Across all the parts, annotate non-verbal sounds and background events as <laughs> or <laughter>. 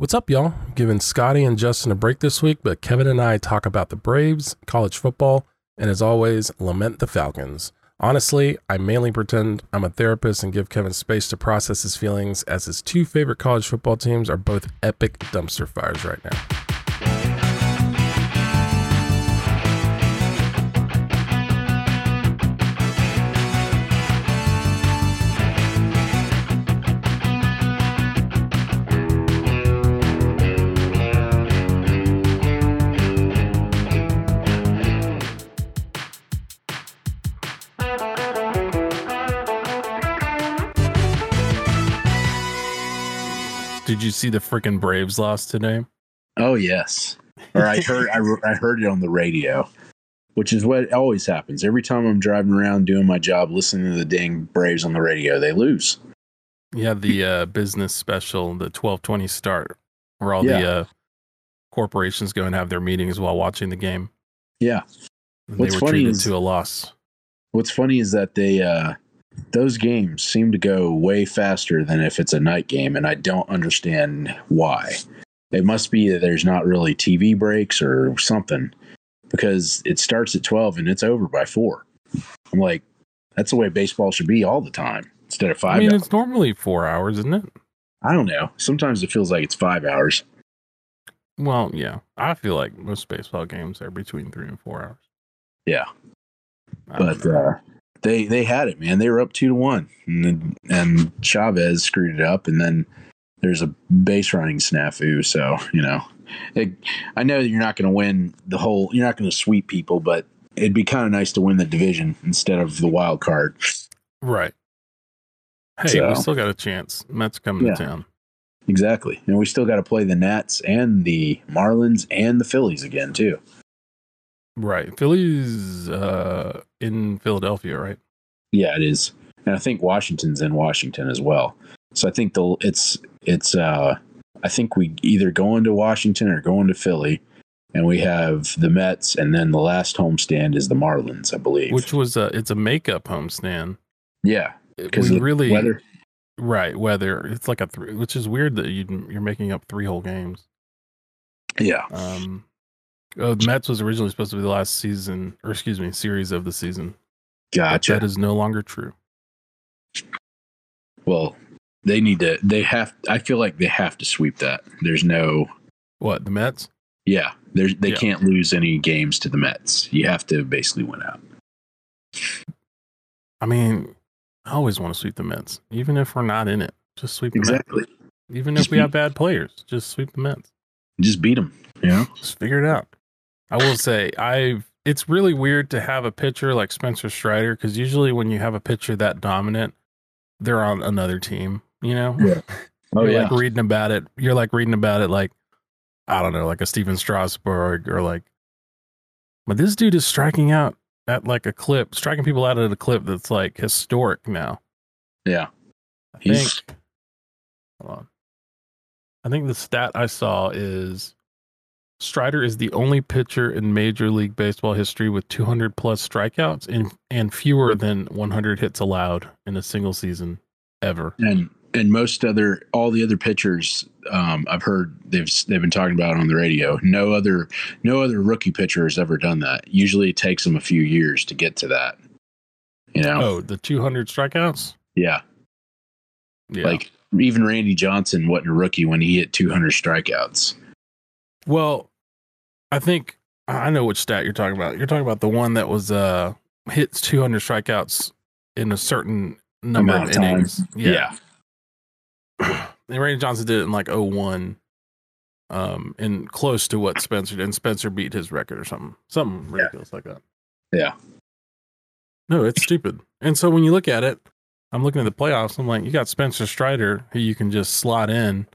What's up, y'all? Giving Scotty and Justin a break this week, but Kevin and I talk about the Braves, college football, and as always, lament the Falcons. Honestly, I mainly pretend I'm a therapist and give Kevin space to process his feelings, as his two favorite college football teams are both epic dumpster fires right now. See the freaking Braves lost today? Oh yes, or I heard I, <laughs> I heard it on the radio, which is what always happens every time I'm driving around doing my job, listening to the dang Braves on the radio. They lose. Yeah, the uh, business special, the twelve twenty start, where all Yeah. the uh, corporations go and have their meetings while watching the game. Yeah. And What's they were funny is- to a loss. What's funny is that they uh, those games seem to go way faster than if it's a night game, and I don't understand why. It must be that there's not really TV breaks or something, because it starts at twelve and it's over by four. I'm like, that's the way baseball should be all the time instead of five. I mean, hours. it's normally four hours, isn't it? I don't know. Sometimes it feels like it's five hours. Well, yeah. I feel like most baseball games are between three and four hours. Yeah. I but uh, they they had it, man. They were up two to one, and and Chavez screwed it up, and then there's a base running snafu. So you know, it, I know that you're not going to win the whole. You're not going to sweep people, but it'd be kind of nice to win the division instead of the wild card. right. Hey, So- we still got a chance. Mets coming Yeah. to town. Exactly, and we still got to play the Nats and the Marlins and the Phillies again too. Right. Phillies uh, in Philadelphia, right? Yeah, it is, and I think Washington's in Washington as well. So I think the it's it's uh I think we either going to Washington or going to Philly, and we have the Mets, and then the last homestand is the Marlins, I believe. Which was a, it's a makeup homestand. yeah, because really weather. right weather. It's like a three, which is weird that you you're making up three whole games. Yeah, Um, uh, Mets was originally supposed to be the last season, or excuse me, series of the season. But gotcha. That is no longer true. well, they need to. They have. I feel like they have to sweep that. There's no. What the Mets? Yeah, there's they Yeah. can't lose any games to the Mets. You have to basically win out. I mean, I always want to sweep the Mets, even if we're not in it. Just sweep the Exactly. Mets. Even Just if we beat- have bad players, just sweep the Mets. Just beat them. You know. Just figure it out. I will say, I've. It's really weird to have a pitcher like Spencer Strider because usually when you have a pitcher that dominant, they're on another team. You know. Yeah. <laughs> Oh you're yeah. like reading about it. You're like reading about it, like I don't know, like a Stephen Strasburg or like. But this dude is striking out at like a clip, striking people out at a clip that's like historic now. yeah. I He's- think. Hold on. I think the stat I saw is Strider is the only pitcher in Major League Baseball history with 200 plus strikeouts and and fewer than 100 hits allowed in a single season ever. and and most other all the other pitchers um, I've heard they've they've been talking about on the radio. No other no other rookie pitcher has ever done that. Usually it takes them a few years to get to that. You know, Oh, the 200 strikeouts? yeah. Yeah. Like even Randy Johnson wasn't a rookie when he hit 200 strikeouts. Well, I think I know which stat you're talking about. You're talking about the one that was uh hits 200 strikeouts in a certain number Amount of innings. Yeah. yeah. <clears throat> and Randy Johnson did it in like 01 um and close to what Spencer did. And Spencer beat his record or something. Something Yeah. ridiculous like that. Yeah. No, it's stupid. And so when you look at it, I'm looking at the playoffs, I'm like, you got Spencer Strider who you can just slot in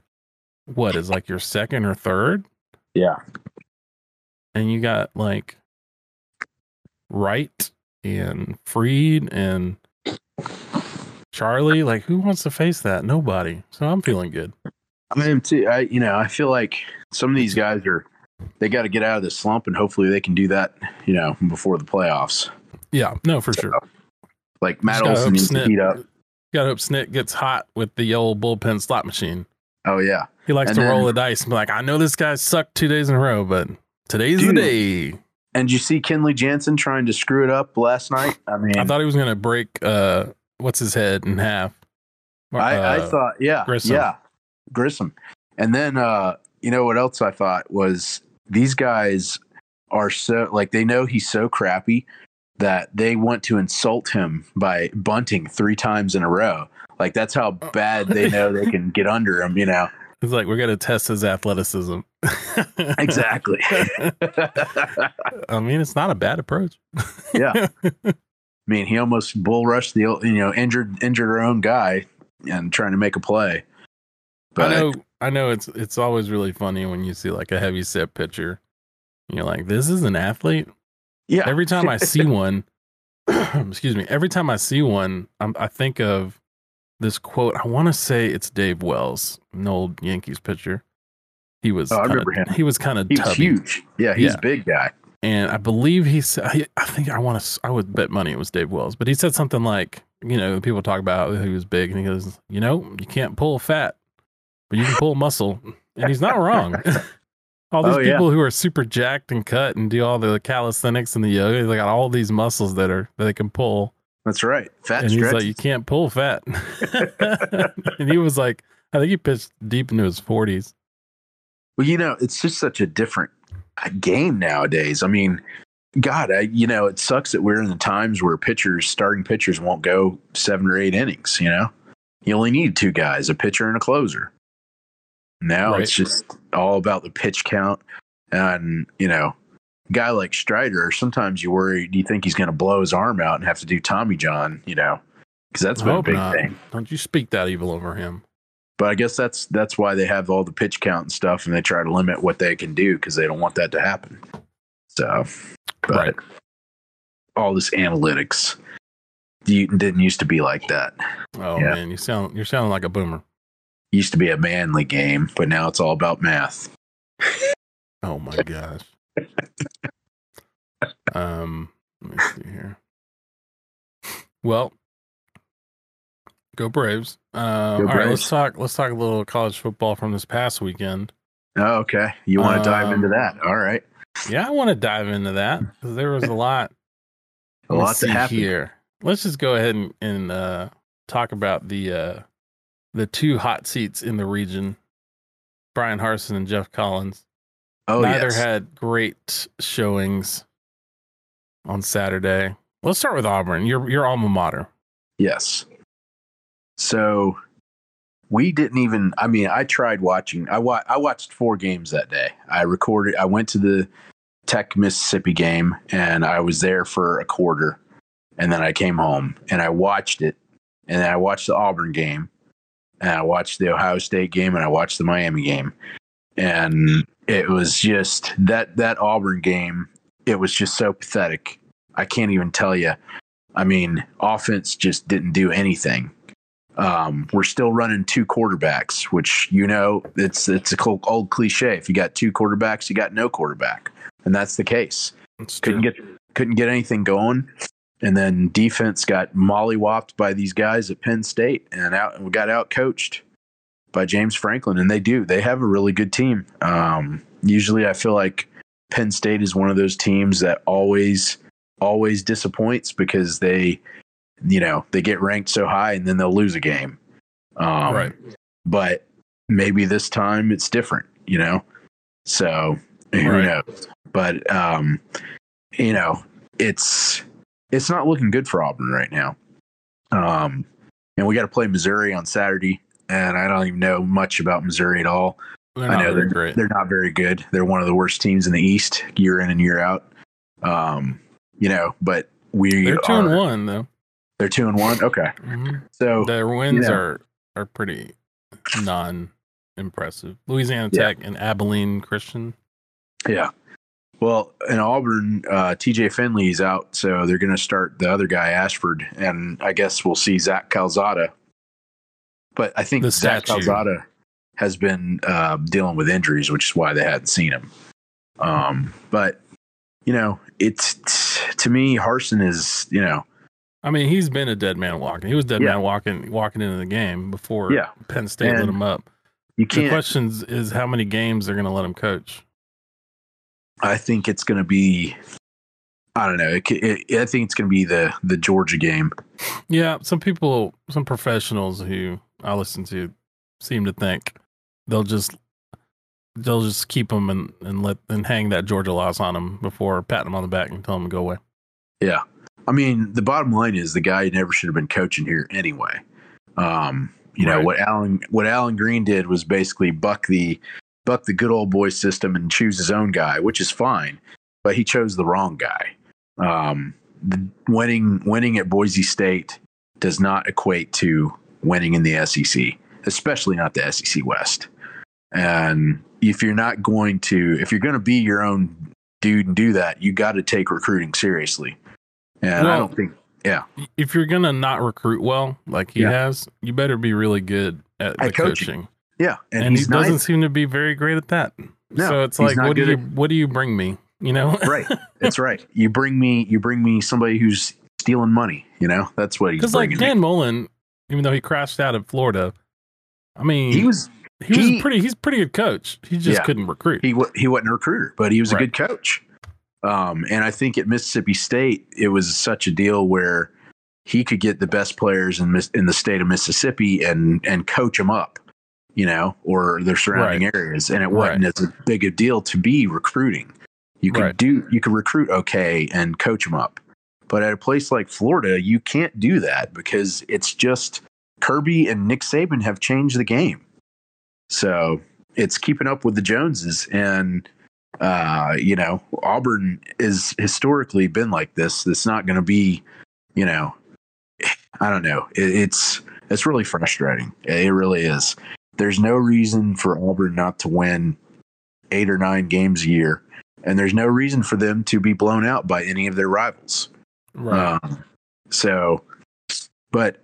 what is like your second or third? Yeah. And you got like Wright and Fried and Charlie. Like, who wants to face that? Nobody. So I'm feeling good. I am too. I you know I feel like some of these guys are they got to get out of this slump and hopefully they can do that. You know before the playoffs. Yeah, no, for sure. Like Matt Just Olson needs to Snit- heat up. Gotta hope Snit gets hot with the old bullpen slot machine. Oh yeah. He likes And to roll the dice and be like, I know this guy sucked two days in a row, but today's Dude. the day. And you see Kenley Jansen trying to screw it up last night? I mean, I thought he was gonna break uh what's his head in half. I, I Uh, thought, yeah, Grissom. yeah, Grissom. And then, uh, you know what else I thought was these guys are so like they know he's so crappy that they want to insult him by bunting three times in a row. Like that's how bad they <laughs> know they can get under him. You know It's like we're gonna test his athleticism. Exactly. <laughs> I mean, it's not a bad approach. yeah. <laughs> I mean, he almost bull rushed the you know injured injured our own guy and trying to make a play. But I know, I know. It's it's always really funny when you see like a heavy set pitcher. You're like, this is an athlete. yeah, Every time I see <laughs> one, <clears throat> excuse me. Every time I see one, I'm, I think of this quote. I want to say it's Dave Wells, an old Yankees pitcher. He was. Oh, I kinda- remember him. He was kind of huge. Yeah, he's Yeah. a big guy. and I believe he said. I- I think I want to. I would bet money it was Dave Wells, but he said something like, you know, people talk about he was big, and he goes, you know, you can't pull fat, but you can pull muscle, and he's not wrong. <laughs> all these Oh, yeah. people who are super jacked and cut and do all the calisthenics and the yoga, they got all these muscles that are that they can pull, That's right. Fat and he's stretch. like, you can't pull fat, <laughs> and he was like, I think he pitched deep into his forties. Well, you know, it's just such a different uh, game nowadays. I mean, God, I, you know, it sucks that we're in the times where pitchers, starting pitchers, won't go seven or eight innings. You know, you only need two guys, a pitcher and a closer. Now Right. it's just all about the pitch count, and you know, a guy like Strider. Sometimes you worry, do you think he's going to blow his arm out and have to do Tommy John? You know, because that's I been a big not. thing. Don't you speak that evil over him? But I guess that's that's why they have all the pitch count and stuff, and they try to limit what they can do because they don't want that to happen. So, but Right. all this analytics you, didn't used to be like that. Oh Yeah. man, you sound you're sounding like a boomer. used to be a manly game, but now it's all about math. <laughs> Oh my gosh. <laughs> um, let me see here. Well, go Braves. Um, all right, Braves. let's talk. Let's talk a little college football from this past weekend. Oh, okay, you want to dive Um, into that? All right, Yeah, I want to dive into that because there was a <laughs> lot. a lot to happen. here. Let's just go ahead and, and uh, talk about the uh, the two hot seats in the region, Bryan Harsin and Geoff Collins. Oh, Neither yes. had great showings on Saturday. Let's start with Auburn. Your your alma mater. Yes. So we didn't even I mean, I tried watching I wa- I watched four games that day. I recorded I went to the Tech Mississippi game and I was there for a quarter and then I came home and I watched it and then I watched the Auburn game and I watched the Ohio State game and I watched the Miami game. And it was just that that Auburn game, it was just so pathetic. I can't even tell you. I mean, offense just didn't do anything. Um, we're still running two quarterbacks, which you know it's it's a cold, old cliche. If you got two quarterbacks, you got no quarterback, and that's the case. It's Couldn't true. get couldn't get anything going, and then defense got mollywopped by these guys at Penn State, and out we got out coached by James Franklin, and they do they have a really good team. Um, usually, I feel like Penn State is one of those teams that always always disappoints because they you know they get ranked so high and then they'll lose a game um, Right. but maybe this time it's different you know so who Right. knows but um you know it's it's not looking good for auburn right now um and we got to play missouri on saturday and i don't even know much about missouri at all They're I know they're great. They're not very good. They're one of the worst teams in the East year in and year out. Um, you know, but we They're two are, and one though. They're two and one. Okay, Mhm. so Their wins yeah. are are pretty non impressive. Louisiana Yeah. Tech and Abilene Christian. yeah. Well, in Auburn, uh, TJ Finley's out, so they're going to start the other guy, Ashford, and I guess we'll see Zach Calzada. But I think Zach. Calzada has been uh, dealing with injuries, which is why they hadn't seen him. Um, but you know, it's to me, Harsin is you know, I mean, he's been a dead man walking. He was dead Yeah. man walking walking into the game before Yeah. Penn State lit him up. You The can't. question is how many games they're going to let him coach. I think it's going to be. I don't know. It, it, I think it's going to be the the Georgia game. Yeah, some people, some professionals who I listen to, seem to think they'll just they'll just keep him and and let and hang that Georgia loss on him before patting him on the back and tell him to go away. Yeah. I mean, the bottom line is the guy never should have been coaching here anyway. Um, you know Right. what Alan what Allen Greene did was basically buck the buck the good old boy system and choose his own guy, which is fine, but he chose the wrong guy. Um, the winning winning at Boise State does not equate to winning in the SEC, especially not the SEC West. And if you're not going to if you're going to be your own dude and do that, you got to take recruiting seriously. And I don't think Yeah, If you're gonna not recruit well, like he Yeah. has, you better be really good at, At coaching. coaching. Yeah, and, And, he doesn't nice. seem to be very great at that. No, so it's like, what do you at- what do you bring me? You know, <laughs> right. <laughs> That's right. You bring me, you bring me somebody who's stealing money. You know, that's what he's Because like bringing. me. Dan Mullen, even though he crashed out of Florida, I mean, he was he was he- a pretty he's a pretty good coach. He just Yeah. couldn't recruit. he he wasn't a recruiter, but he was a good coach. Um, and I think at Mississippi State, it was such a deal where he could get the best players in in the state of Mississippi and and coach them up, you know, or their surrounding areas, and it wasn't as big a deal to be recruiting. You could Right. do you could recruit okay and coach them up, but at a place like Florida, you can't do that because it's just Kirby and Nick Saban have changed the game. So it's keeping up with the Joneses and uh, you know, Auburn is historically been like this. It's not going to be, you know, I don't know. It, it's it's really frustrating. It really is. There's no reason for Auburn not to win eight or nine games a year, and there's no reason for them to be blown out by any of their rivals. right. Um, so, but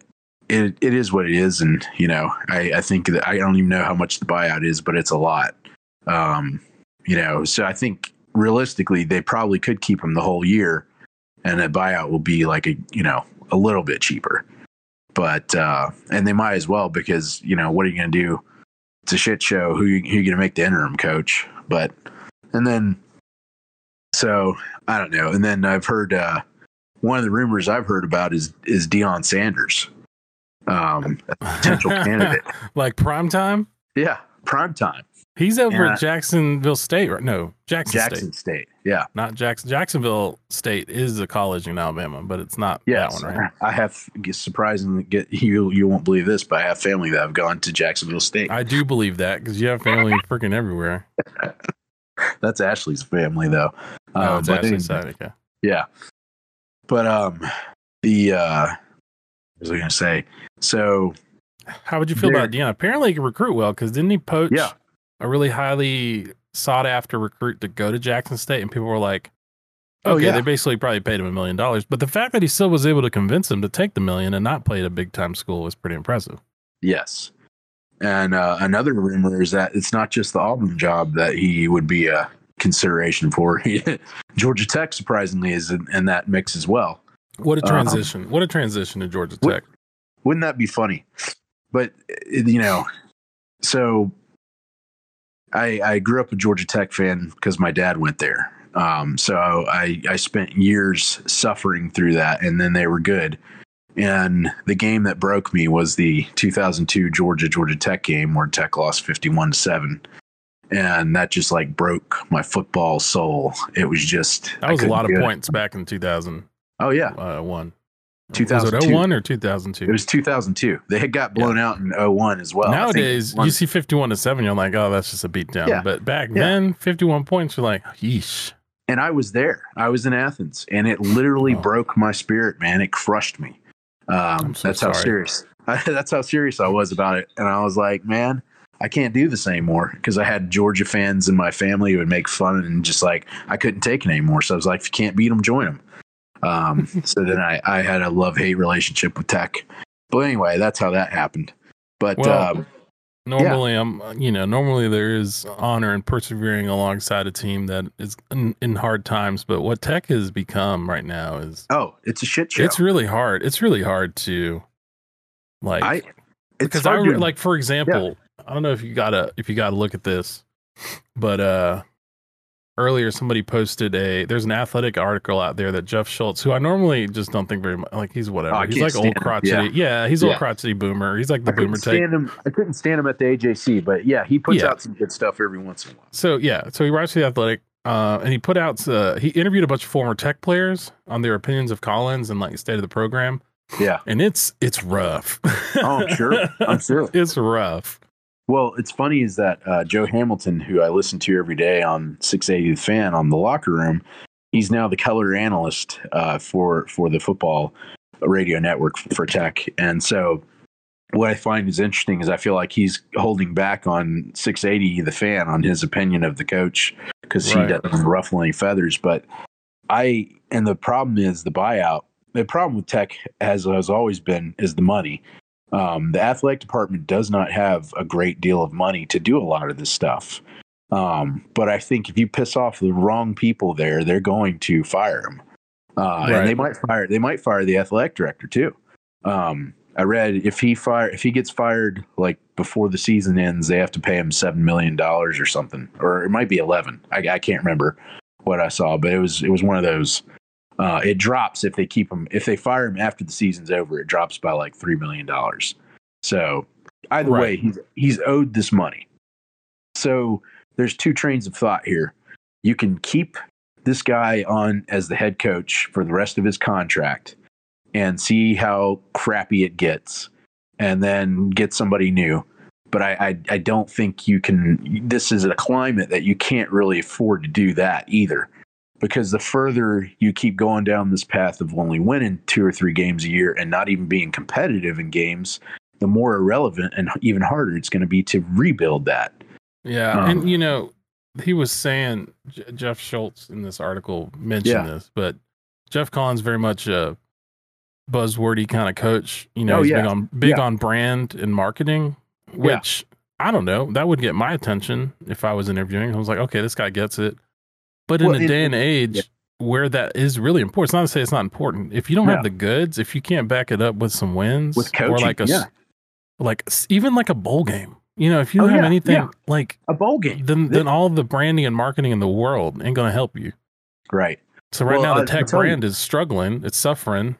it it is what it is, and you know, I I think that I don't even know how much the buyout is, but it's a lot. Um, you know, so I think realistically, they probably could keep him the whole year, and a buyout will be like a you know a little bit cheaper. But uh, and they might as well because you know what are you going to do? It's a shit show. Who you, who you going to make the interim coach? But and then so I don't know. And then I've heard uh, one of the rumors I've heard about is is Deion Sanders, um, a potential <laughs> candidate. like prime time. Yeah, prime time, He's over Yeah. at Jacksonville State, right? No, Jackson, State. Jackson State, State. Yeah, not Jackson. Jacksonville State is a college in Alabama, but it's not yes. that one, right? <laughs> I have surprisingly get you you won't believe this, but I have family that have gone to Jacksonville State. I do believe that because you have family <laughs> freaking everywhere. That's Ashley's family though. Oh, Uh, it's but actually anyway, sad. Okay. Yeah. But um the uh what was I gonna say? So How would you feel about Deion? Apparently, he can recruit well because didn't he poach Yeah. A really highly sought after recruit to go to Jackson State? And people were like, Oh, okay, yeah. they basically probably paid him a million dollars. But the fact that he still was able to convince him to take the million and not play at a big time school was pretty impressive. yes. And uh, another rumor is that it's not just the Auburn job that he would be a consideration for. <laughs> Georgia Tech surprisingly is in, in that mix as well. What a Um, transition! what a transition to Georgia Tech. Wouldn't that be funny? But uh, you know, so I I grew up a Georgia Tech fan because my dad went there. Um, so I I spent years suffering through that, and then they were good. And the game that broke me was the 2002 Georgia Georgia Tech game where Tech lost 51 to seven, and that just like broke my football soul. It was just That was a lot of it. points back in 2000. Oh yeah, Was it 01 or 2002? It was 2002. They had got blown out in 01 as well. Nowadays, one- you see 51 to 7, you're like, oh, that's just a beatdown. Yeah. But back Yeah. then, 51 points, you're like, yeesh. and I was there. I was in Athens, and it literally Oh. broke my spirit, man. It crushed me. Um, so that's how serious. <laughs> that's how serious I was about it. And I was like, man, I can't do this anymore because I had Georgia fans in my family who would make fun and just like I couldn't take it anymore. So I was like, if you can't beat them, join them. Um, so then I, I had a love hate relationship with Tech. But anyway, that's how that happened. But Well, um, Normally, I'm, you know, normally there is honor and persevering alongside a team that is in, in hard times. But what Tech has become right now is oh, it's a shit show. it's really hard. It's really hard to, like, I it's because I to- like, for example, I don't know if you gotta if you gotta look at this, but uh earlier somebody posted a there's an athletic article out there that Jeff Schultz, who I normally just don't think very much like he's whatever. Oh, he's like old crotchety. Yeah, he's Yeah. old crotchety boomer. He's like the I boomer type. him. I couldn't stand him at the AJC, but yeah, he puts Yeah. out some good stuff every once in a while. So yeah, so he writes for the Athletic, uh, and he put out uh, he interviewed a bunch of former Tech players on their opinions of Collins and like state of the program, Yeah. and it's it's rough. Oh, I'm sure. I'm <laughs> sure. it's rough. Well, it's funny is that uh, Joe Hamilton, who I listen to every day on 680 The Fan on the locker room, he's now the color analyst uh, for for the football radio network for Tech. And so, what I find is interesting is I feel like he's holding back on 680 The Fan on his opinion of the coach because Right. he doesn't ruffle any feathers. But I and the problem is the buyout. The problem with Tech has has always been is the money um, the athletic department does not have a great deal of money to do a lot of this stuff. Um, but I think if you piss off the wrong people there, they're going to fire him. Uh, Right. And they might fire. They might fire the athletic director too. Um, I read if he fire if he gets fired like before the season ends, they have to pay him seven million dollars or something, or it might be eleven. I, I can't remember what I saw, but it was it was one of those. Uh, it drops if they keep him. If they fire him after the season's over, it drops by like three million dollars. So either way, he's he's owed this money. So there's two trains of thought here. You can keep this guy on as the head coach for the rest of his contract and see how crappy it gets, and then get somebody new. But I, I, I don't think you can. This is a climate that you can't really afford to do that either because the further you keep going down this path of only winning two or three games a year and not even being competitive in games, the more irrelevant and even harder it's going to be to rebuild that. Yeah, Um, and you know, he was saying J- Jeff Schultz in this article mentioned Yeah. this, but Geoff Collins very much a buzzwordy kind of coach. You know, Oh, he's yeah. big on big Yeah. on brand and marketing, which I don't know. That would get my attention if I was interviewing. I was like, okay, this guy gets it. But in Well, a day and age yeah. where that is really important, it's not to say it's not important. If you don't No. have the goods, if you can't back it up with some wins With coaching, or like a yeah. like even like a bowl game. You know, if you Oh, don't have yeah, anything like A bowl game. then then all the branding and marketing in the world ain't gonna help you. Right. So right Well, now the tech tell you. brand is struggling, it's suffering,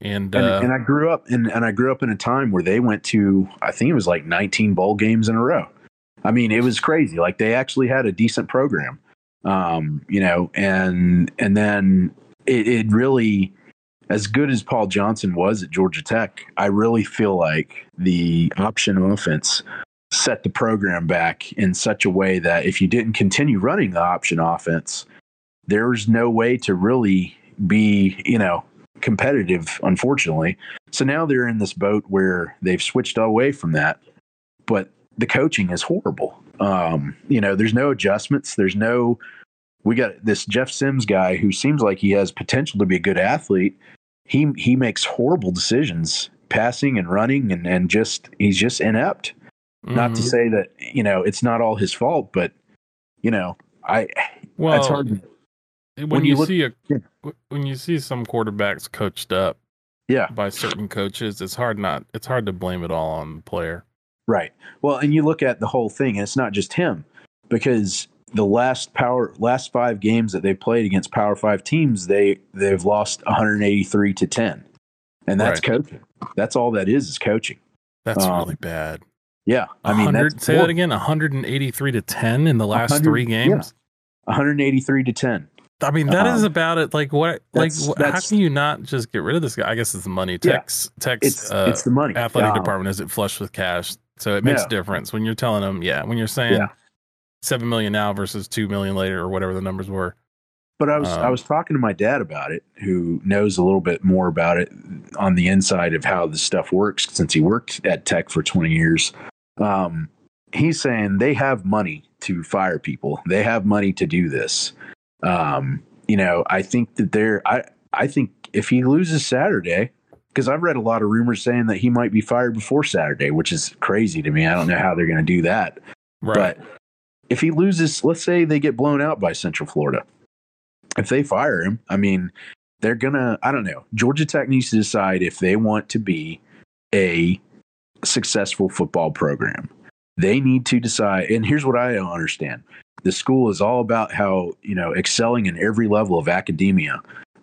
and, And, uh, and I grew up in and I grew up in a time where they went to I think it was like 19 bowl games in a row. I mean, it was crazy. Like they actually had a decent program. Um, you know, and and then it, it really as good as Paul Johnson was at Georgia Tech, I really feel like the option offense set the program back in such a way that if you didn't continue running the option offense, there's no way to really be, you know, competitive, unfortunately. So now they're in this boat where they've switched away from that, but the coaching is horrible. Um, you know, there's no adjustments. There's no, we got this Jeff Sims guy who seems like he has potential to be a good athlete. He, he makes horrible decisions passing and running and, and just, he's just inept. Not to mhm. say that, you know, it's not all his fault, but, you know, I, well, it's hard. to- when, when you, you look- see a Yeah. when you see some quarterbacks coached up Yeah. by certain coaches, it's hard not it's hard to blame it all on the player. Right. Well, and you look at the whole thing, and it's not just him, because the last power last five games that they've played against Power Five teams, they they've lost 183 to 10, and that's Right. coaching. That's all that is is coaching. That's Um, really bad. Yeah, I mean, 100, that's say that again, 183 to 10 in the last 100 three yeah. games. 183 to 10. I mean, that is Um, about it. Like what? Like how can you not just get rid of this guy? I guess it's the money. Yeah. Tech's Tech's It's uh, it's the money. athletic Um, department isn't flush with cash, so it makes No. a difference when you're telling them. Yeah, when you're saying Yeah. seven million now versus two million later, or whatever the numbers were. But I was I Um, was talking to my dad about it, who knows a little bit more about it on the inside of how this stuff works since he worked at Tech for 20 years. Um, he's saying they have money to fire people. They have money to do this. Um, you know, I think that they're I I think if he loses Saturday, because I've read a lot of rumors saying that he might be fired before Saturday, which is crazy to me. I don't know how they're going to do that. Right. But if he loses, let's say they get blown out by Central Florida. If they fire him, I mean, they're gonna. I don't know. Georgia Tech needs to decide if they want to be a successful football program. they need to decide. And here's what I don't understand: the school is all about how you know excelling in every level of academia.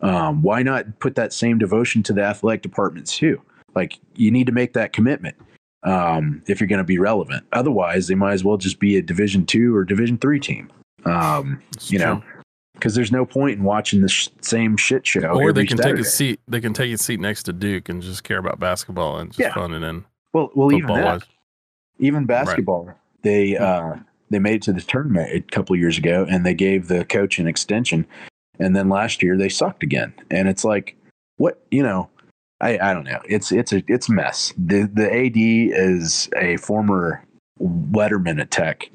Um, why not put that same devotion to the athletic departments too? Like you need to make that commitment um, if you're going to be relevant. Otherwise, they might as well just be a Division two or Division three team. Um, you know, because there's no point in watching the sh- same shit show. or they can Saturday. take a seat. They can take a seat next to Duke and just care about basketball and just Yeah. fun and in Well, well, even that, wise. even basketball, they uh, they made it to the tournament a couple years ago, and they gave the coach an extension, and then last year they sucked again, and it's like, what you know, I I don't know, it's it's a it's a mess. The the AD is a former Letterman at Tech,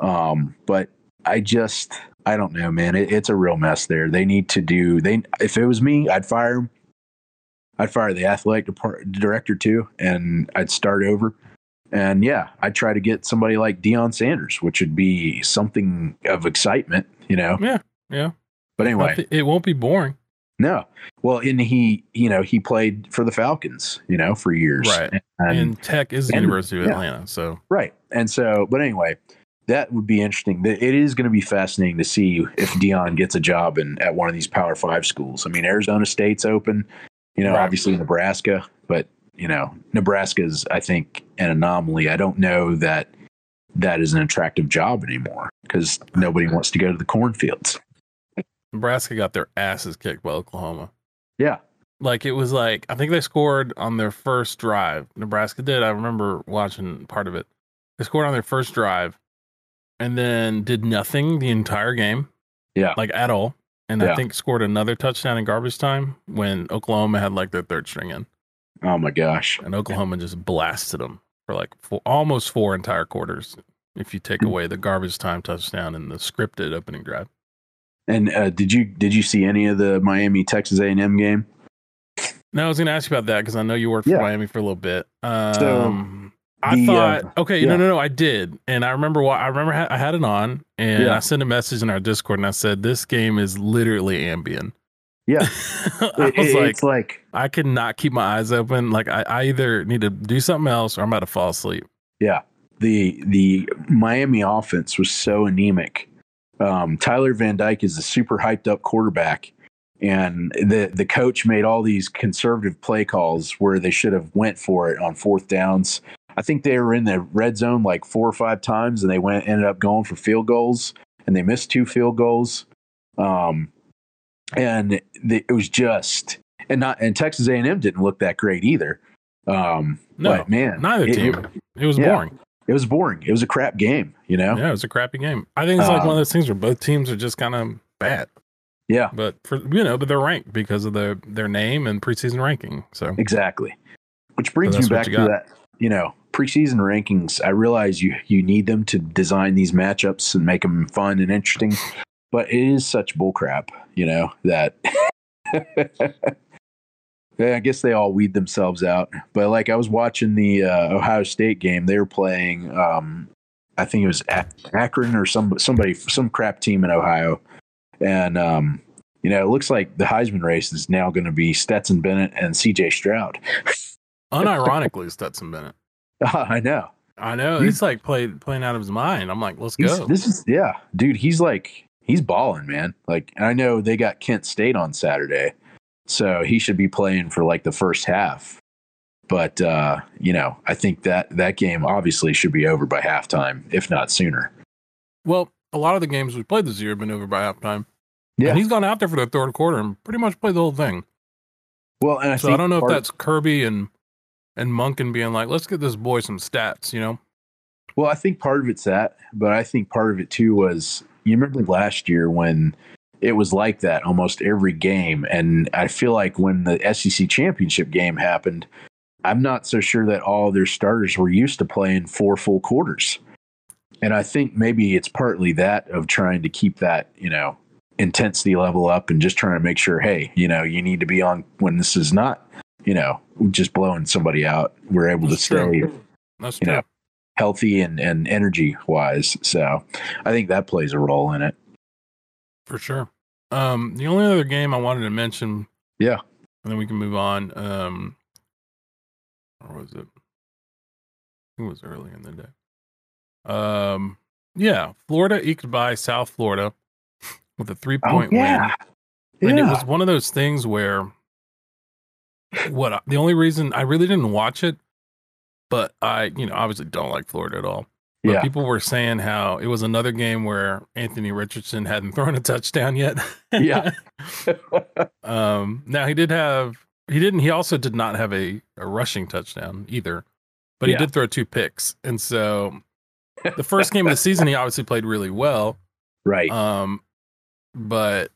um, but I just I don't know, man, it, it's a real mess there. They need to do they if it was me, I'd fire. I'd fire the athletic depart- director too, and I'd start over. And yeah, I'd try to get somebody like Deion Sanders, which would be something of excitement, you know. Yeah, yeah. But anyway, It won't be boring. no. Well, and he, you know, he played for the Falcons, you know, for years. Right. And, And, Tech is the University of yeah. Atlanta, so right. And so, but anyway, that would be interesting. It is going to be fascinating to see if Deion gets a job in at one of these Power Five schools. I mean, Arizona State's open, you know, Right. obviously Nebraska, but you know, Nebraska's I think an anomaly. I don't know that that is an attractive job anymore because nobody wants to go to the cornfields. Nebraska got their asses kicked by Oklahoma. Yeah, Like it was like I think they scored on their first drive. Nebraska did. I remember watching part of it. They scored on their first drive and then did nothing the entire game. Yeah. Like at all. And Yeah. I think scored another touchdown in garbage time when Oklahoma had like their third string in. Oh my gosh. And Oklahoma just blasted them for like four, almost four entire quarters. If you Hmm. take away the garbage time touchdown and the scripted opening drive. And uh, did you did you see any of the Miami Texas A and M game? No, I was going to ask you about that because I know you worked for Yeah. Miami for a little bit. Um, So, I the, thought, uh, okay, yeah. no, no, no, I did, and I remember why. I remember ha- I had it on, and Yeah. I sent a message in our Discord, and I said, "This game is literally Ambien." Yeah. <laughs> I It- was it- like, it's like I could not keep my eyes open. Like I, I either need to do something else, or I'm about to fall asleep. Yeah, the the Miami offense was so anemic. Um, Tyler Van Dyke is a super hyped up quarterback, and the the coach made all these conservative play calls where they should have went for it on fourth downs. I think they were in the red zone like four or five times, and they went ended up going for field goals, and they missed two field goals. Um, and the, it was just and not and Texas A and M didn't look that great either. Um, No, man, neither it- team. It was yeah. boring. It was boring. It was a crap game, you know? Yeah, it was a crappy game. I think it's like Um, one of those things where both teams are just kind of bad, Yeah, but for you know, but they're ranked because of their their name and preseason ranking. So exactly. Which brings So me back you to that, you know, preseason rankings. I realize you you need them to design these matchups and make them fun and interesting, but it is such bullcrap, you know, that <laughs> I guess they all weed themselves out. But like I was watching the uh, Ohio State game, they were playing um I think it was Ak- Akron or some somebody some crap team in Ohio. And um you know, it looks like the Heisman race is now going to be Stetson Bennett and CJ Stroud. unironically, Stetson Bennett. <laughs> I know. I know You- he's like played playing out of his mind. I'm like, let's go. this is yeah, dude. He's like he's balling, man. Like, and I know they got Kent State on Saturday, so he should be playing for like the first half. But uh, you know, I think that that game obviously should be over by halftime, if not sooner. Well, a lot of the games we played this year have been over by halftime. Yeah. And he's gone out there for the third quarter and pretty much played the whole thing. Well, and I so I don't know if that's Kirby and and Monken being like, let's get this boy some stats, you know? Well, I think part of it's that, but I think part of it too was you remember last year when it was like that almost every game. And I feel like when the SEC championship game happened, I'm not so sure that all their starters were used to playing four full quarters. And I think maybe it's partly that of trying to keep that, you know, intensity level up and just trying to make sure, hey, you know, you need to be on when this is not, you know, just blowing somebody out. We're able That's to stay. That's You true. know, healthy and, and energy wise. So I think that plays a role in it. For sure. Um, the only other game I wanted to mention, Yeah. and then we can move on. Um, or was it? It was early in the day. Um, yeah, Florida eked by South Florida <laughs> with a three point oh, yeah. win. And Yeah. it was one of those things where what the only reason I really didn't watch it, but I, you know, obviously don't like Florida at all. But yeah. people were saying how it was another game where Anthony Richardson hadn't <laughs> thrown a touchdown yet. Yeah. <laughs> um, now he did have he didn't he also did not have a, a rushing touchdown either. But he Yeah. did throw two picks. And so the first game of the season he obviously played really well. right. Um but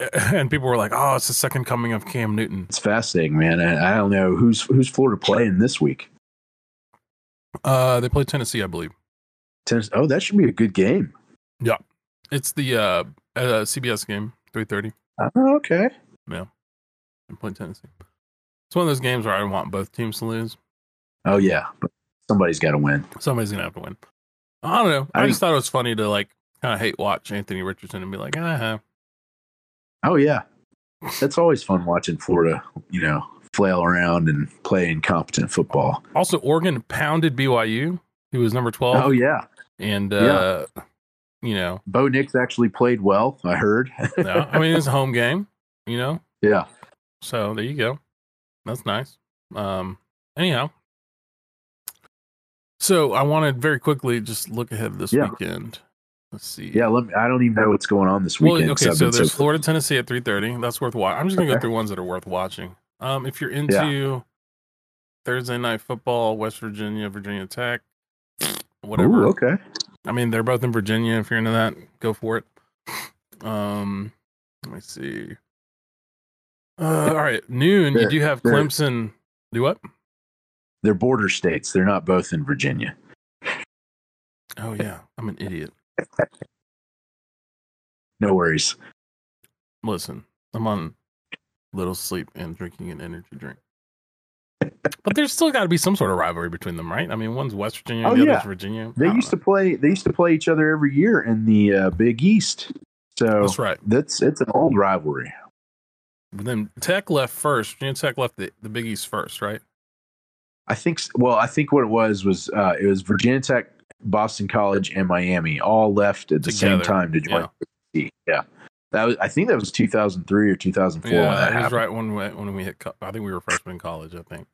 <laughs> and people were like, "Oh, it's the second coming of Cam Newton." it's fascinating, man. I, I don't know who's who's Florida playing this week. Uh they play Tennessee, I believe. Tennis- Oh, that should be a good game. Yeah, it's the uh, uh CBS game, 3:30. Oh, okay. They played Tennessee. It's one of those games where I want both teams to lose. Oh yeah, but somebody's got to win. Somebody's gonna have to win. I don't know. I, I- just thought it was funny to like kind of hate watch Anthony Richardson and be like, ah, Oh yeah, that's always fun watching Florida. You know, flail around and play incompetent football. Also, Oregon pounded BYU. He was number twelve. Oh yeah, and uh, you know, Bo Nix actually played well. I heard. yeah, I mean, it's a home game. You know, yeah. so there you go. That's nice. Um, anyhow, so I wanted very quickly just look ahead this Yeah. weekend. Let's see. Yeah, let me, I don't even know what's going on this weekend. okay, 'cause I've so there's Florida, Tennessee at 3:30. That's worth watching. I'm just gonna go through ones that are worth watching. Um, if you're into Thursday night football, West Virginia, Virginia Tech, whatever. Ooh, okay. I mean, they're both in Virginia. If you're into that, go for it. Um, let me see. Uh, all right, noon. You do have Clemson. Do what? They're border states. They're not both in Virginia. Oh yeah, I'm an idiot. <laughs> No worries. Listen, I'm on little sleep and drinking an energy drink. But there's still got to be some sort of rivalry between them, right? I mean, one's West Virginia, Oh, the yeah. other's Virginia. They used to play. They used to play each other every year in the uh, Big East. So That's right. that's it's an old rivalry. But then Tech left first. Virginia Tech left the, the Big East first, right? I think. Well, I think what it was was uh, it was Virginia Tech, Boston College, and Miami all left at the same time to join. yeah. the Yeah, that was. I think that was 2003 or 2004 when Yeah, that was happened. right when we, when we hit. I think we were freshmen in college. I think.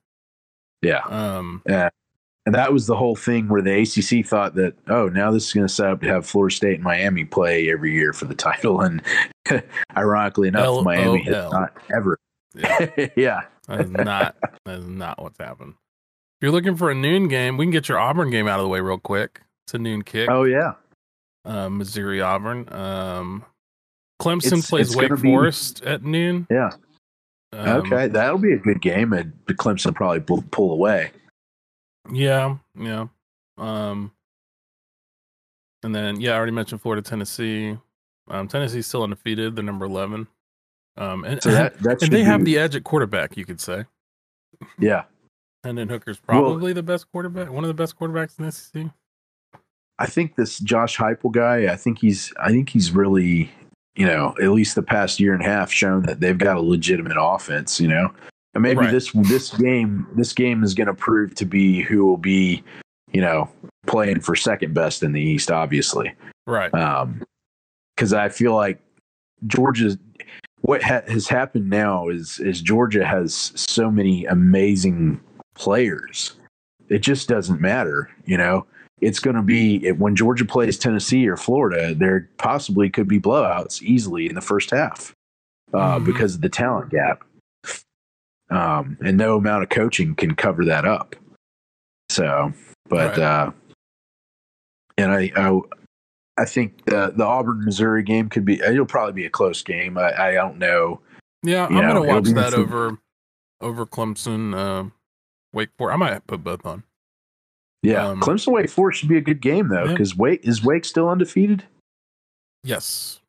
Yeah, Um. and that was the whole thing where the ACC thought that oh now this is going to set up to have Florida State and Miami play every year for the title, and <laughs> ironically enough, LOL. Miami has not ever. Yeah, <laughs> yeah, that is not that is not what's happened. If you're looking for a noon game, we can get your Auburn game out of the way real quick. It's a noon kick. oh yeah. uh, Missouri Auburn. Um, Clemson It's- plays it's Wake gonna be- Forest at noon. Yeah. Um, okay, that'll be a good game, and the Clemson probably pull, pull away. Yeah, yeah. Um, and then yeah, I already mentioned Florida, Tennessee. Um, Tennessee's still undefeated. They're number eleven. Um, and, So that that <laughs> and they have the edge at quarterback, you could say. yeah. And then Hooker's Well- probably the best quarterback, one of the best quarterbacks in the SEC. I think this Josh Heupel guy. I think he's. I think he's really, you know, at least the past year and a half, shown that they've got a legitimate offense. You know, and maybe Right. this this game this game is going to prove to be who will be, you know, playing for second best in the East. Obviously, Right. um, because I feel like Georgia's what ha- has happened now is is Georgia has so many amazing players. It just doesn't matter, you know. It's going to be when Georgia plays Tennessee or Florida, there possibly could be blowouts easily in the first half uh, Mhm. because of the talent gap, um, and no amount of coaching can cover that up. So, but Right. uh, and I, I I think the the Auburn Missouri game could be. It'll probably be a close game. I, I don't know. Yeah, you I'm gonna watch that over over Clemson, uh, Wake Forest. I might put both on. Yeah, Um, Clemson Wake Forest should be a good game though Yeah. because Wake is Wake still undefeated. Yes.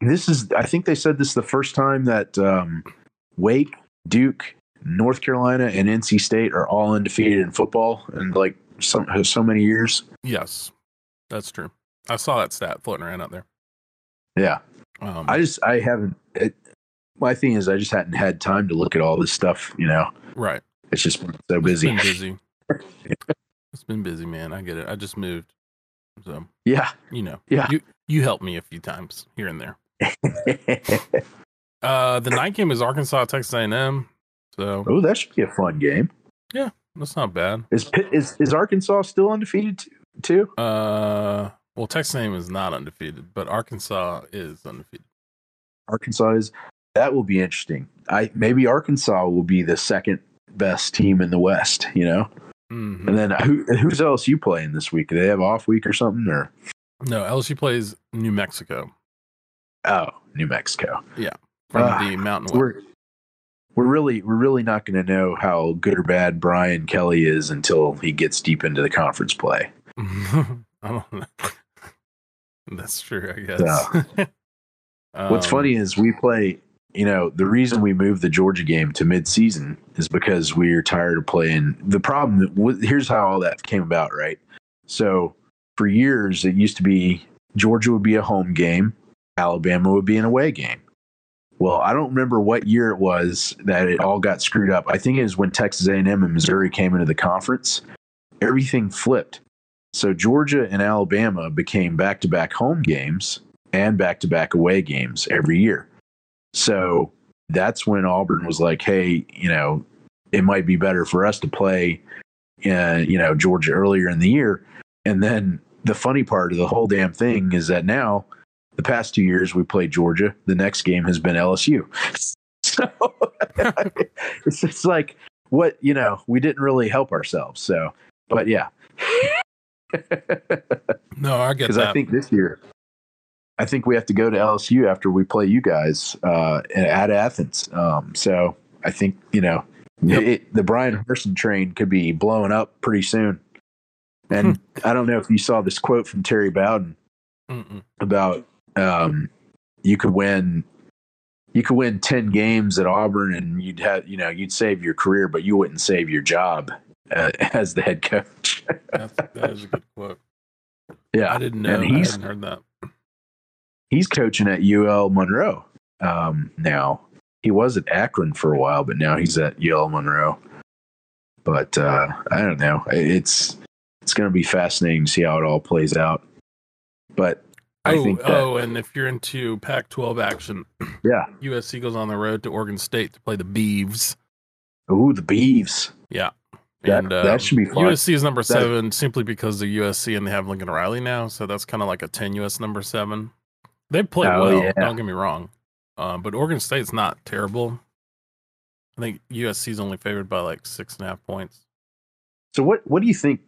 This is. I think they said this is the first time that um, Wake, Duke, North Carolina, and NC State are all undefeated in football in like so so many years. Yes. That's true. I saw that stat floating around out there. Yeah, Um, I just I haven't. It, my thing is I just hadn't had time to look at all this stuff. You know, right. it's just been so It's busy. been busy. <laughs> it's been busy, man. I get it. I just moved. So Yeah. you know, Yeah. you you helped me a few times here and there. <laughs> Uh, the night game is Arkansas Texas A&M, so oh, that should be a fun game. Yeah, that's not bad. Is Pitt, is is Arkansas still undefeated too? too? Uh, well, Texas A&M is not undefeated, but Arkansas is undefeated. Arkansas is. That will be interesting. I maybe Arkansas will be the second best team in the West. You know, Mhm. and then who who's LSU playing this week? Do they have off week or something? Or No, LSU plays New Mexico oh, New Mexico. Yeah, from Ah, the Mountain West. We're we're really we're really not going to know how good or bad Brian Kelly is until he gets deep into the conference play. <laughs> I don't know. <laughs> That's true, I guess. <laughs> What's Um, funny is we play. You know, the reason we moved the Georgia game to midseason is because we are tired of playing. The problem, here's how all that came about, right? So for years, it used to be Georgia would be a home game, Alabama would be an away game. Well, I don't remember what year it was that it all got screwed up. I think it was when Texas A&M and Missouri came into the conference. Everything flipped. So Georgia and Alabama became back-to-back home games and back-to-back away games every year. So that's when Auburn was like, "Hey, you know, it might be better for us to play, uh, you know, Georgia earlier in the year." And then the funny part of the whole damn thing is that now, the past two years we played Georgia. The next game has been LSU. <laughs> So <laughs> it's it's like what you know we didn't really help ourselves. So, but yeah, <laughs> No, I get because. I think this year, I think we have to go to LSU after we play you guys uh, at Athens. Um, so I think you know Yep. it, the Bryan Harsin train could be blowing up pretty soon. And I don't know if you saw this quote from Terry Bowden Mm-mm. about um, you could win you could win 10 games at Auburn and you'd have you know you'd save your career but you wouldn't save your job uh, <laughs> as the head coach. That's, a good quote. yeah. I didn't know. And I he's- hadn't heard that. He's coaching at UL Monroe um, now. He was at Akron for a while, but now he's at UL Monroe. But uh, I don't know. It's it's going to be fascinating to see how it all plays out. But I oh, think that oh, and if you're into Pac-12 action, <clears throat> yeah. USC goes on the road to Oregon State to play the Beavs. Ooh, the Beeves. Yeah. That- and that um, should be fun. USC is number That- seven simply because they're USC and they have Lincoln Riley now. So that's kind of like a tenuous number seven. They play Oh, well. yeah. Don't get me wrong. Um, but Oregon State's not terrible. I think USC's only favored by like six and a half points. So what what do you think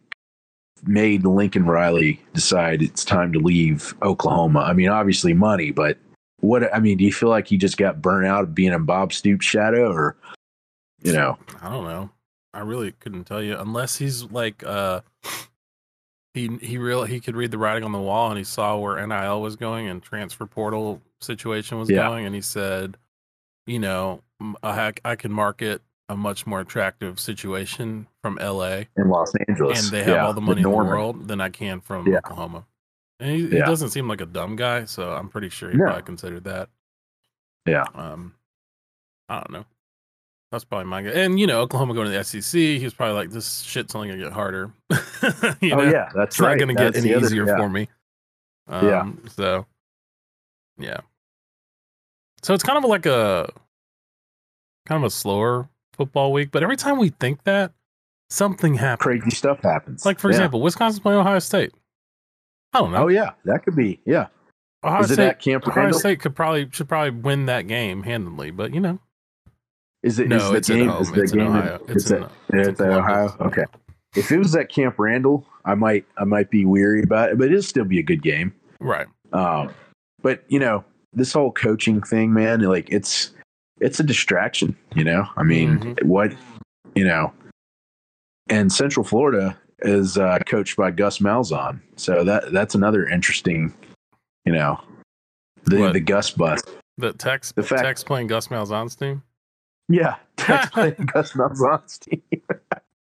made Lincoln Riley decide it's time to leave Oklahoma? I mean, obviously money, but what I mean, do you feel like he just got burnt out of being in Bob Stoops' shadow, or you know? I don't know. I really couldn't tell you unless he's like uh he he real he could read the writing on the wall and he saw where NIL was going and transfer portal situation was Yeah. going and he said, you know, I I can market a much more attractive situation from LA in Los Angeles, and they have Yeah, all the money in the world than I can from Yeah. Oklahoma. And he, he doesn't seem like a dumb guy, so I'm pretty sure he No. probably considered that. Yeah. Um, I don't know. That's probably my guy. And you know, Oklahoma going to the SEC, he was probably like, "This shit's only gonna get harder." <laughs> you oh know? yeah, that's it's right. not gonna get That's any other- easier yeah. for me. Um, Yeah. So, yeah. So it's kind of like a kind of a slower football week, but every time we think that, something happens. Crazy stuff happens. Like for Yeah. example, Wisconsin playing Ohio State. I don't know. Oh yeah, that could be. Yeah, Ohio is it State, Ohio State could probably should probably win that game handily, but you know, Is it? No, is the it's at game? home. Is the It's in game? Ohio. It's It's, in- at, it's it's in at Ohio. Okay. If it was at Camp Randall, I might I might be weary about it, but it'll still be a good game. right? Um, but you know, this whole coaching thing, man, like it's it's a distraction. You know, I mean, Mhm. what you know, and Central Florida is uh, coached by Gus Malzahn, so that that's another interesting, you know, the What? the Gus bus. The Tex The fact- Tex playing Gus Malzahn's team. Yeah, <laughs> that's playing <laughs> Gus Malzahn's team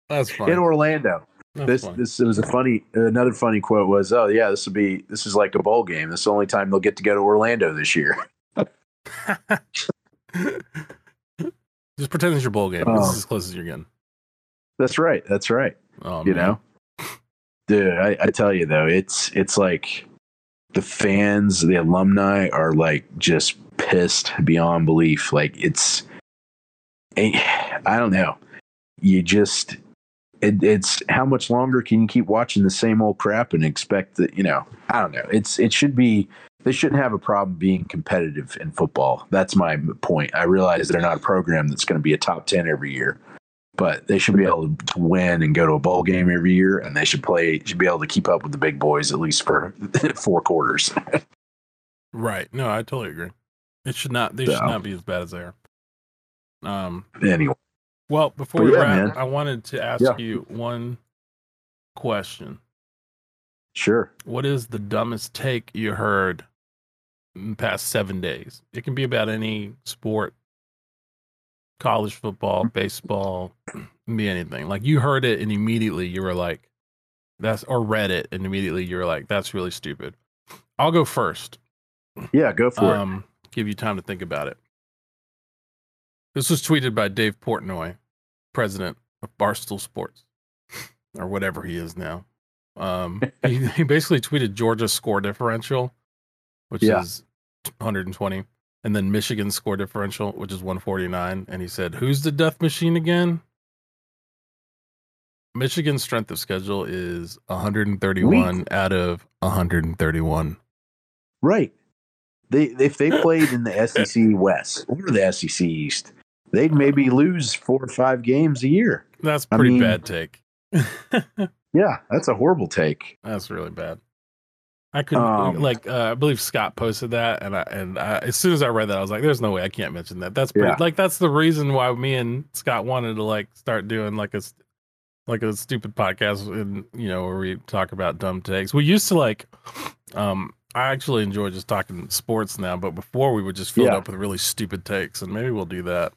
That's in. Orlando. That's this funny. this was a funny another funny quote was oh yeah this will be this is like a bowl game this is the only time they'll get to go to Orlando this year <laughs> Just pretend it's your bowl game. Oh. This is um, as close as you're getting. that's right that's right Oh, you man. know Dude, I, I tell you though, it's it's like the fans, the alumni are like just pissed beyond belief. Like it's, Eh, I don't know. You just, it, it's how much longer can you keep watching the same old crap and expect that you know? I don't know. It's it should be. They shouldn't have a problem being competitive in football. That's my point. I realize they're not a program that's going to be a top ten every year, but they should be able to win and go to a bowl game every year, and they should play. Should be able to keep up with the big boys at least for <laughs> four quarters. right. No, I totally agree. It should not. They should not be as bad as they are. Um. Anyway. Well, before we yeah, wrap, man. I wanted to ask yeah. you one question. Sure. What is the dumbest take you heard in the past seven days? It can be about any sport, college football, mm-hmm. baseball, <clears throat> be anything. Like you heard it and immediately you were like, that's, or read it and immediately you were like, that's really stupid. I'll go first. Yeah, go for um, it. Give you time to think about it. This was tweeted by Dave Portnoy, president of Barstool Sports, <laughs> or whatever he is now. Um, he, <laughs> he, basically tweeted Georgia's score differential, which yeah. is 120, and then Michigan's score differential, which is 149. And he said, Who's the death machine again? Michigan's strength of schedule is 131 Weak. out of 131. Right. They if they <laughs> played in the SEC West or the SEC East, they'd maybe lose four or five games a year. That's pretty I mean, bad take. <laughs> yeah, that's a horrible take. That's really bad. I couldn't um, like uh, I believe Scott posted that, and I and I, as soon as I read that, I was like, "There's no way I can't mention that." That's pretty, yeah. like that's the reason why me and Scott wanted to like start doing like a like a stupid podcast, and you know where we talk about dumb takes. We used to like, um, I actually enjoy just talking sports now, but before we would just fill yeah. up with really stupid takes, and maybe we'll do that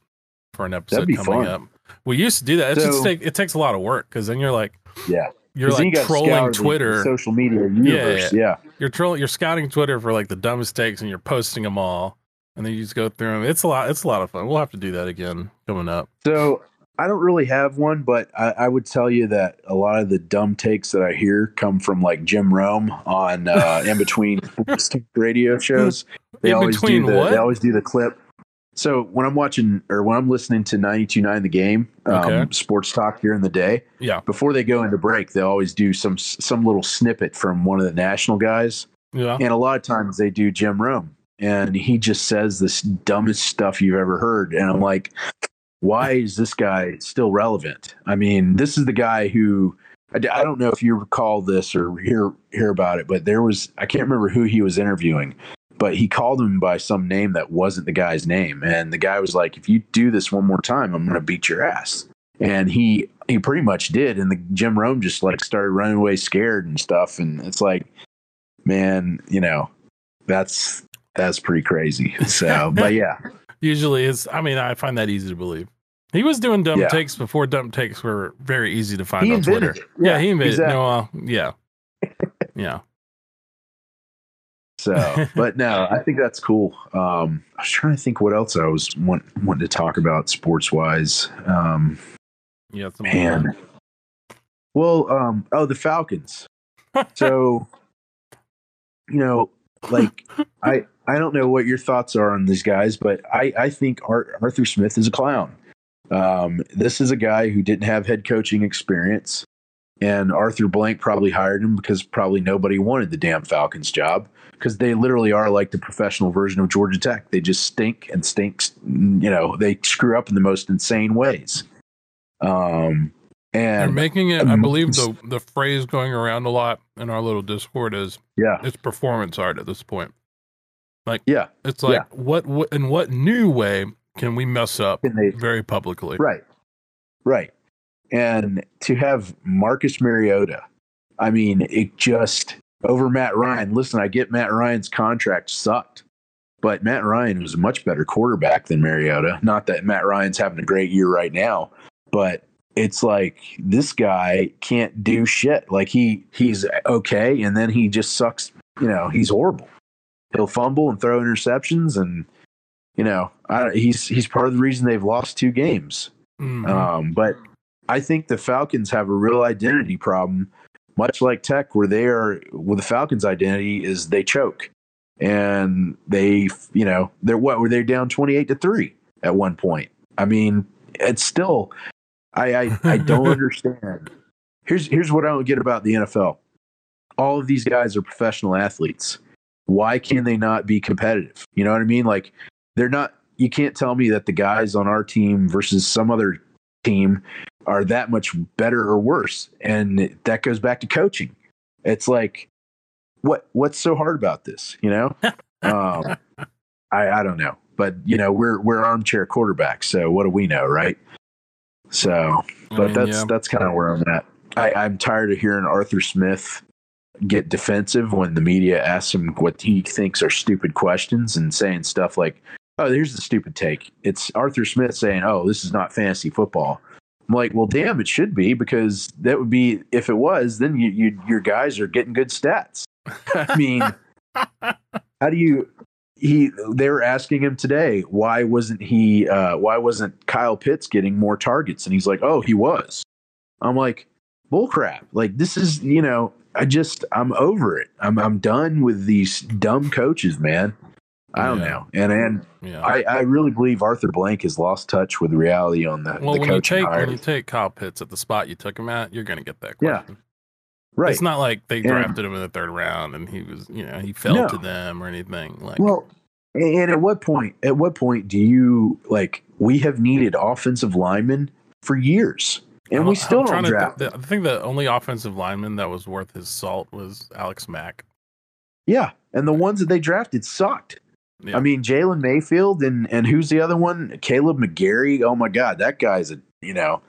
for an episode coming fun. up. We used to do that. It so, just take it takes a lot of work because then you're like, yeah, you're like you trolling Twitter, social media universe. Yeah, yeah, yeah. you're trolling, you're scouting Twitter for like the dumbest takes, and you're posting them all, and then you just go through them. It's a lot. It's a lot of fun. We'll have to do that again coming up. So I don't really have one, but I, I, would tell you that a lot of the dumb takes that I hear come from like Jim Rome on uh, <laughs> in between radio shows. They in always do the what? they always do the clip so when I'm watching or when I'm listening to 92.9 the game, um, okay. sports talk during the day, yeah. Before they go into break, they always do some some little snippet from one of the national guys. Yeah. And a lot of times they do Jim Rome, and he just says this dumbest stuff you've ever heard, and I'm like, why is this guy still relevant? I mean, this is the guy who. I, I don't know if you recall this or hear hear about it, but there was I can't remember who he was interviewing, but he called him by some name that wasn't the guy's name. And the guy was like, if you do this one more time, I'm going to beat your ass. And he, he pretty much did. And the Jim Rome just like started running away scared and stuff. And it's like, man, you know, that's, that's pretty crazy. So, <laughs> but yeah. Usually it's, I mean, I find that easy to believe. He was doing dumb yeah. takes before dumb takes were very easy to find he on Twitter. Yeah, yeah, he invented exactly. no, uh, yeah. <laughs> yeah. So, <laughs> but no, I think that's cool. Um, I was trying to think what else I was want, wanting to talk about sports wise. Um, yeah, man. Well, um, oh, the Falcons. so, <laughs> you know, like I, I don't know what your thoughts are on these guys, but I, I think Arthur Smith is a clown. Um, this is a guy who didn't have head coaching experience, and Arthur Blank probably hired him because probably nobody wanted the damn Falcons job because they literally are like the professional version of Georgia Tech. They just stink and stinks. You know, they screw up in the most insane ways. Um, and they're making it. I believe the the phrase going around a lot in our little Discord is yeah, it's performance art at this point. Like yeah, it's like yeah. what what in what new way can we mess up they, very publicly? Right, right. And to have Marcus Mariota, I mean, it just over Matt Ryan. Listen, I get Matt Ryan's contract sucked, but Matt Ryan was a much better quarterback than Mariota. Not that Matt Ryan's having a great year right now, but it's like this guy can't do shit. Like he he's okay, and then he just sucks. You know, he's horrible. He'll fumble and throw interceptions, and you know, I, he's he's part of the reason they've lost two games. Mm-hmm. Um, but I think the Falcons have a real identity problem much like Tech, where they are with the Falcons' identity is they choke, and they, you know, they're what were they down twenty eight to three at one point. I mean, it's still, I, I, I don't <laughs> understand. Here's here's what I don't get about the NFL. All of these guys are professional athletes. Why can they not be competitive? You know what I mean? Like they're not. You can't tell me that the guys on our team versus some other team are that much better or worse. And that goes back to coaching. It's like, what what's so hard about this? You know, <laughs> um, I I don't know, but you know we're we're armchair quarterbacks, so what do we know, right? So, but I mean, that's yeah. that's kind of where I'm at. I, I'm tired of hearing Arthur Smith get defensive when the media asks him what he thinks are stupid questions and saying stuff like, "Oh, here's the stupid take." It's Arthur Smith saying, "Oh, this is not fantasy football." I'm like, "Well, damn, it should be because that would be if it was, then you, you your guys are getting good stats." I mean, <laughs> how do you? He they were asking him today why wasn't he uh, why wasn't Kyle Pitts getting more targets and he's like oh he was I'm like bullcrap like this is you know I just I'm over it I'm I'm done with these dumb coaches man I don't Yeah. know and and yeah. I, I really believe Arthur Blank has lost touch with reality on that. well, the when you take when you take Kyle Pitts at the spot you took him at, you're going to get that Yeah. question. right It's not like they And- drafted him in the third round and he was, you know, he fell No. to them or anything. Like, Well, and at what point? At what point do you like? We have needed offensive linemen for years, and we still don't draft. th- I think the only offensive lineman that was worth his salt was Alex Mack. yeah, and the ones that they drafted sucked. Yeah. I mean, Jalen Mayfield and and who's the other one? Kaleb McGary. Oh my God, that guy's a you know,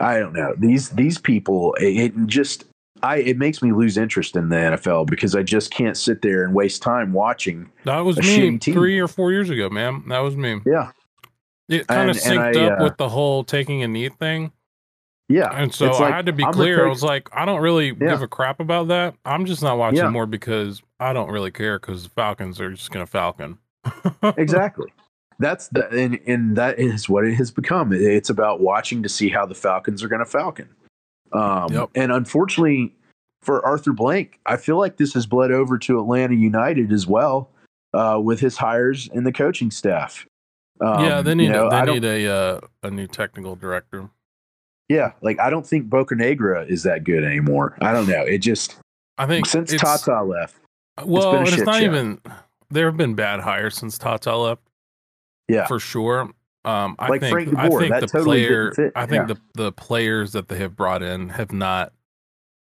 I don't know these these people. It, it just I it makes me lose interest in the NFL because I just can't sit there and waste time watching. That was a me team. three or four years ago, man. That was me. Yeah, It kind of And- and synced I, up uh, with the whole taking a knee thing. yeah. And so It's I like, had to be I'm gonna clear. I was like, I don't really Yeah. give a crap about that. I'm just not watching Yeah. more because I don't really care because the Falcons are just going to Falcon. exactly. <laughs> That's the and, and that is what it has become. It's about watching to see how the Falcons are going to Falcon. Um, Yep. And unfortunately for Arthur Blank, I feel like this has bled over to Atlanta United as well uh, with his hires and the coaching staff. Um, yeah, they you need know, a, they need a uh, a new technical director. yeah, like I don't think Bocanegra is that good anymore. I don't know. It just I think since Tata left, well, and it's not show. even. There have been bad hires since Tata left. Yeah. for sure. Um, I Like think Frank I think that the totally player. I think Yeah. the the players that they have brought in have not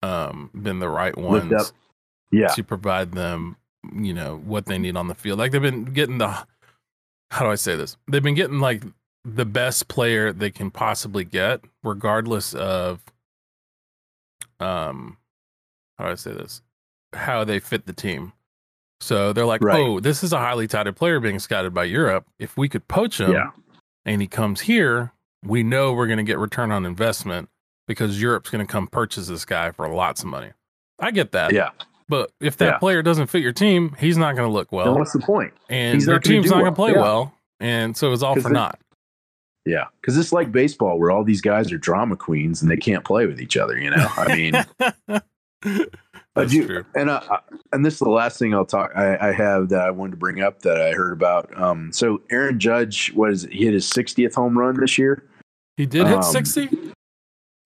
um, been the right ones yeah, to provide them, you know, what they need on the field. Like they've been getting the. How do I say this? They've been getting like the best player they can possibly get, regardless of. Um, how do I say this? How they fit the team. So they're like, Right. oh, this is a highly touted player being scouted by Europe. If we could poach him Yeah. and he comes here, we know we're going to get return on investment because Europe's going to come purchase this guy for lots of money. I get that. yeah. But if that Yeah. player doesn't fit your team, he's not going to look Then well. what's the point? And he's your not team's not going to well. play Yeah. well. And so it's all for naught. Yeah, because it's like baseball where all these guys are drama queens and they can't play with each other. You know, I mean, <laughs> That's do- true. and uh, uh, and this is the last thing I'll talk. I, I have that I wanted to bring up that I heard about. Um, so Aaron Judge was he hit his 60th home run this year. He did hit Um, 60?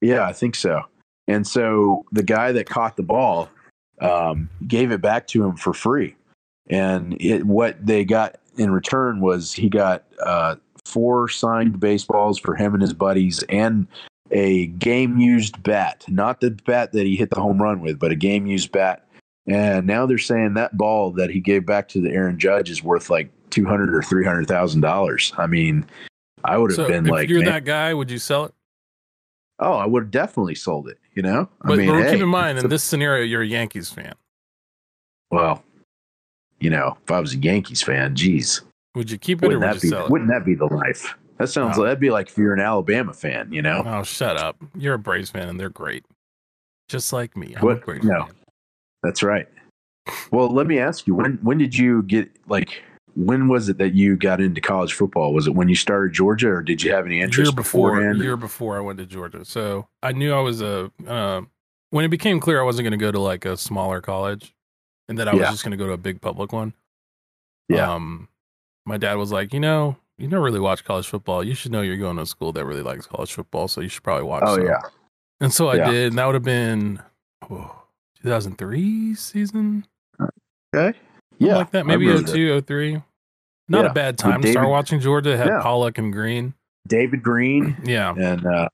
Yeah, I think so. And so the guy that caught the ball um, gave it back to him for free. And it, what they got in return was he got uh, four signed baseballs for him and his buddies and a game used bat, not the bat that he hit the home run with, but a game used bat. And now they're saying that ball that he gave back to the Aaron Judge is worth like two hundred or three hundred thousand dollars. I mean, I would have So been if like, you're man, that guy, would you sell it? Oh, I would have definitely sold it. You know, But, I mean, but hey, keep in mind, in a- this scenario, you're a Yankees fan. well, you know, if I was a Yankees fan, geez, Would you keep it or wouldn't would that you be sell it? wouldn't that be the life? That sounds No. like that'd be like if you're an Alabama fan, you know. Oh, shut up. You're a Braves fan and they're great. Just like me. I'm What? Braves No. fan. That's right. Well, let me ask you when when did you get like when was it that you got into college football? Was it when you started Georgia, or did you have any interest year before beforehand? year before I went to Georgia. So I knew I was a uh, when it became clear I wasn't going to go to like a smaller college, and that I was Yeah. just going to go to a big public one. Yeah. Um, my dad was like, you know, you never really watch college football. You should know you're going to a school that really likes college football, so you should probably watch. Oh some." yeah. And so I Yeah. did, and that would have been oh, 2003 season, Okay. something Yeah. like that. Maybe remember that. 02, 03. Not Yeah. a bad time to start watching Georgia. Had Yeah. Pollack and Greene, David Greene <clears throat> yeah, and uh,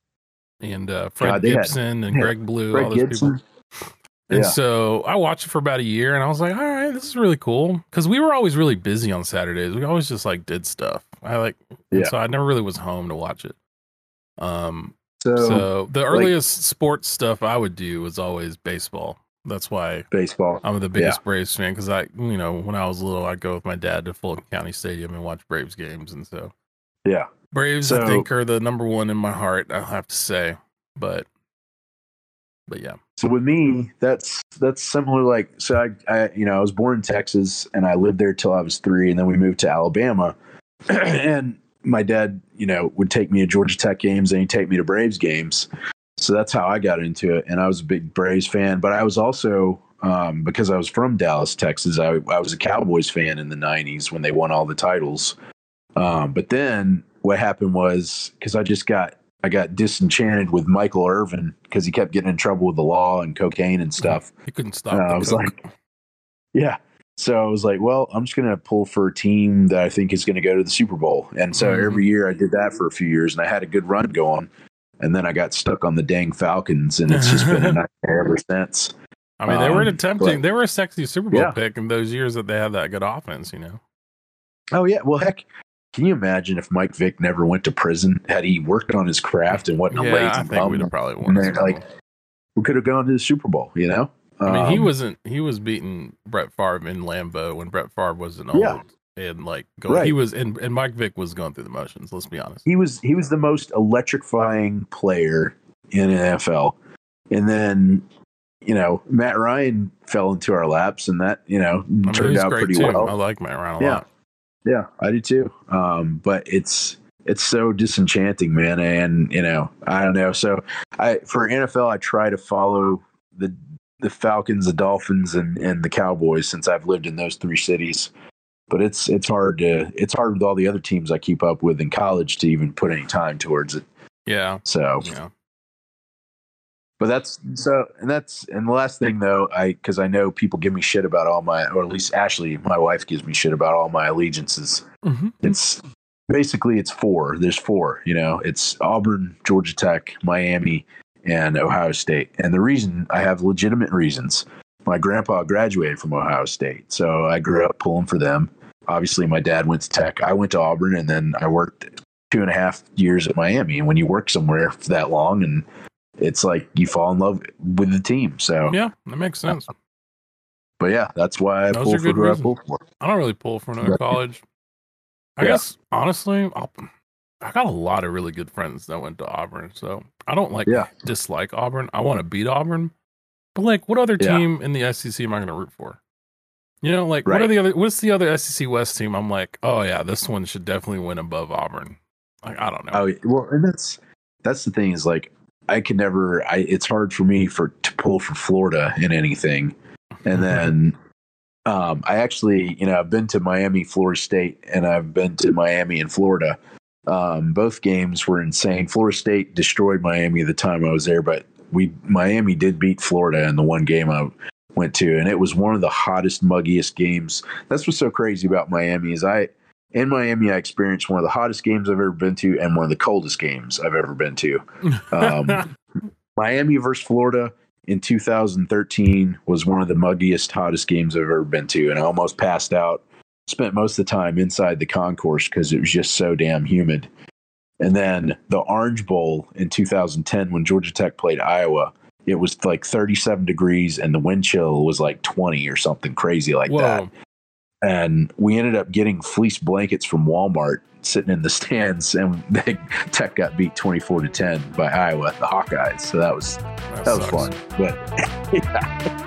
and uh, Fred God, they had- Gibson and <laughs> Greg Blue, all Greg those people. And Yeah. so I watched it for about a year and I was like, all right, this is really cool. Cause we were always really busy on Saturdays. We always just like did stuff. I like, Yeah. so I never really was home to watch it. Um, So, so the earliest sports stuff I would do was always baseball. That's why baseball. I'm the biggest Braves fan. Cause I, you know, when I was little, I'd go with my dad to Fulton County Stadium and watch Braves games. And so Yeah. Braves, I think, are the number one in my heart. I'll have to say, but, but yeah. So with me, that's that's similar. Like, so I, I, you know, I was born in Texas and I lived there till I was three, and then we moved to Alabama. <clears throat> and my dad, you know, would take me to Georgia Tech games and he'd take me to Braves games. So that's how I got into it, and I was a big Braves fan. But I was also um, because I was from Dallas, Texas. I, I was a Cowboys fan in the '90s when they won all the titles. Um, but then what happened was because I just got I got disenchanted with Michael Irvin because he kept getting in trouble with the law and cocaine and stuff. He couldn't stop. Uh, I was coke. like, yeah. So I was like, well, I'm just going to pull for a team that I think is going to go to the Super Bowl. And so Mhm. every year I did that for a few years and I had a good run going. And then I got stuck on the dang Falcons and it's just been a <laughs> nightmare ever since. I mean, they were Um, attempting. but- they were a sexy Super Bowl Yeah. pick in those years that they had that good offense. You know, Oh, yeah. Well, heck, can you imagine if Mike Vick never went to prison? Had he worked on his craft and wasn't yeah, I think we'd have probably won. and a they're Super like, we could have gone to the Super Bowl, you know? I mean, he Um, wasn't. He was beating Brett Favre in Lambeau when Brett Favre wasn't old, Yeah. and like going, he was, and, and Mike Vick was going through the motions. Let's be honest. he was he was the most electrifying player in NFL. And then, you know, Matt Ryan fell into our laps and that, you know, I mean, turned out pretty too. I like Matt Ryan a Yeah. lot. Yeah, I do too. Um, but it's it's so disenchanting, man. And, you know, I don't know. So I for NFL I try to follow the the Falcons, the Dolphins and, and the Cowboys since I've lived in those three cities. But it's it's hard to it's hard with all the other teams I keep up with in college to even put any time towards it. Yeah, So yeah. But that's so, and that's, and the last thing though, I, cause I know people give me shit about all my, or at least Ashley, my wife gives me shit about all my allegiances. Mhm. It's basically, it's four. There's four, you know, it's Auburn, Georgia Tech, Miami, and Ohio State. And the reason I have legitimate reasons. My grandpa graduated from Ohio State. So I grew up pulling for them. Obviously, my dad went to Tech. I went to Auburn and then I worked two and a half years at Miami. And when you work somewhere for that long and it's like you fall in love with the team. So, Yeah, that makes sense. but yeah, that's why I Those pull for who I pull for. I don't really pull for another college. I Yeah. guess honestly, I'll, I got a lot of really good friends that went to Auburn, so I don't like Yeah. dislike Auburn. I want to beat Auburn, but like, what other Yeah. team in the SEC am I going to root for? You know, like what are the other? What's the other SEC West team? I'm like, oh yeah, this one should definitely win above Auburn. Like I don't know. Oh, well, and that's that's the thing is like I can never. I it's hard for me for to pull for Florida in anything, and <laughs> then um, I actually, you know, I've been to Miami, Florida State, and I've been to Miami and Florida. Um, both games were insane. Florida State destroyed Miami the time I was there, but we Miami did beat Florida in the one game I went to, and it was one of the hottest, muggiest games. That's what's so crazy about Miami is I in Miami I experienced one of the hottest games I've ever been to, and one of the coldest games I've ever been to. Um, <laughs> Miami versus Florida in 2013 was one of the muggiest, hottest games I've ever been to, and I almost passed out. Spent most of the time inside the concourse because it was just so damn humid. And then the Orange Bowl in 2010 when Georgia Tech played Iowa, it was like 37 degrees and the wind chill was like 20 or something crazy like that. And we ended up getting fleece blankets from Walmart sitting in the <laughs> stands and they, Tech got beat 24 to 10 by Iowa the Hawkeyes. So that was that, that was fun. But <laughs> yeah.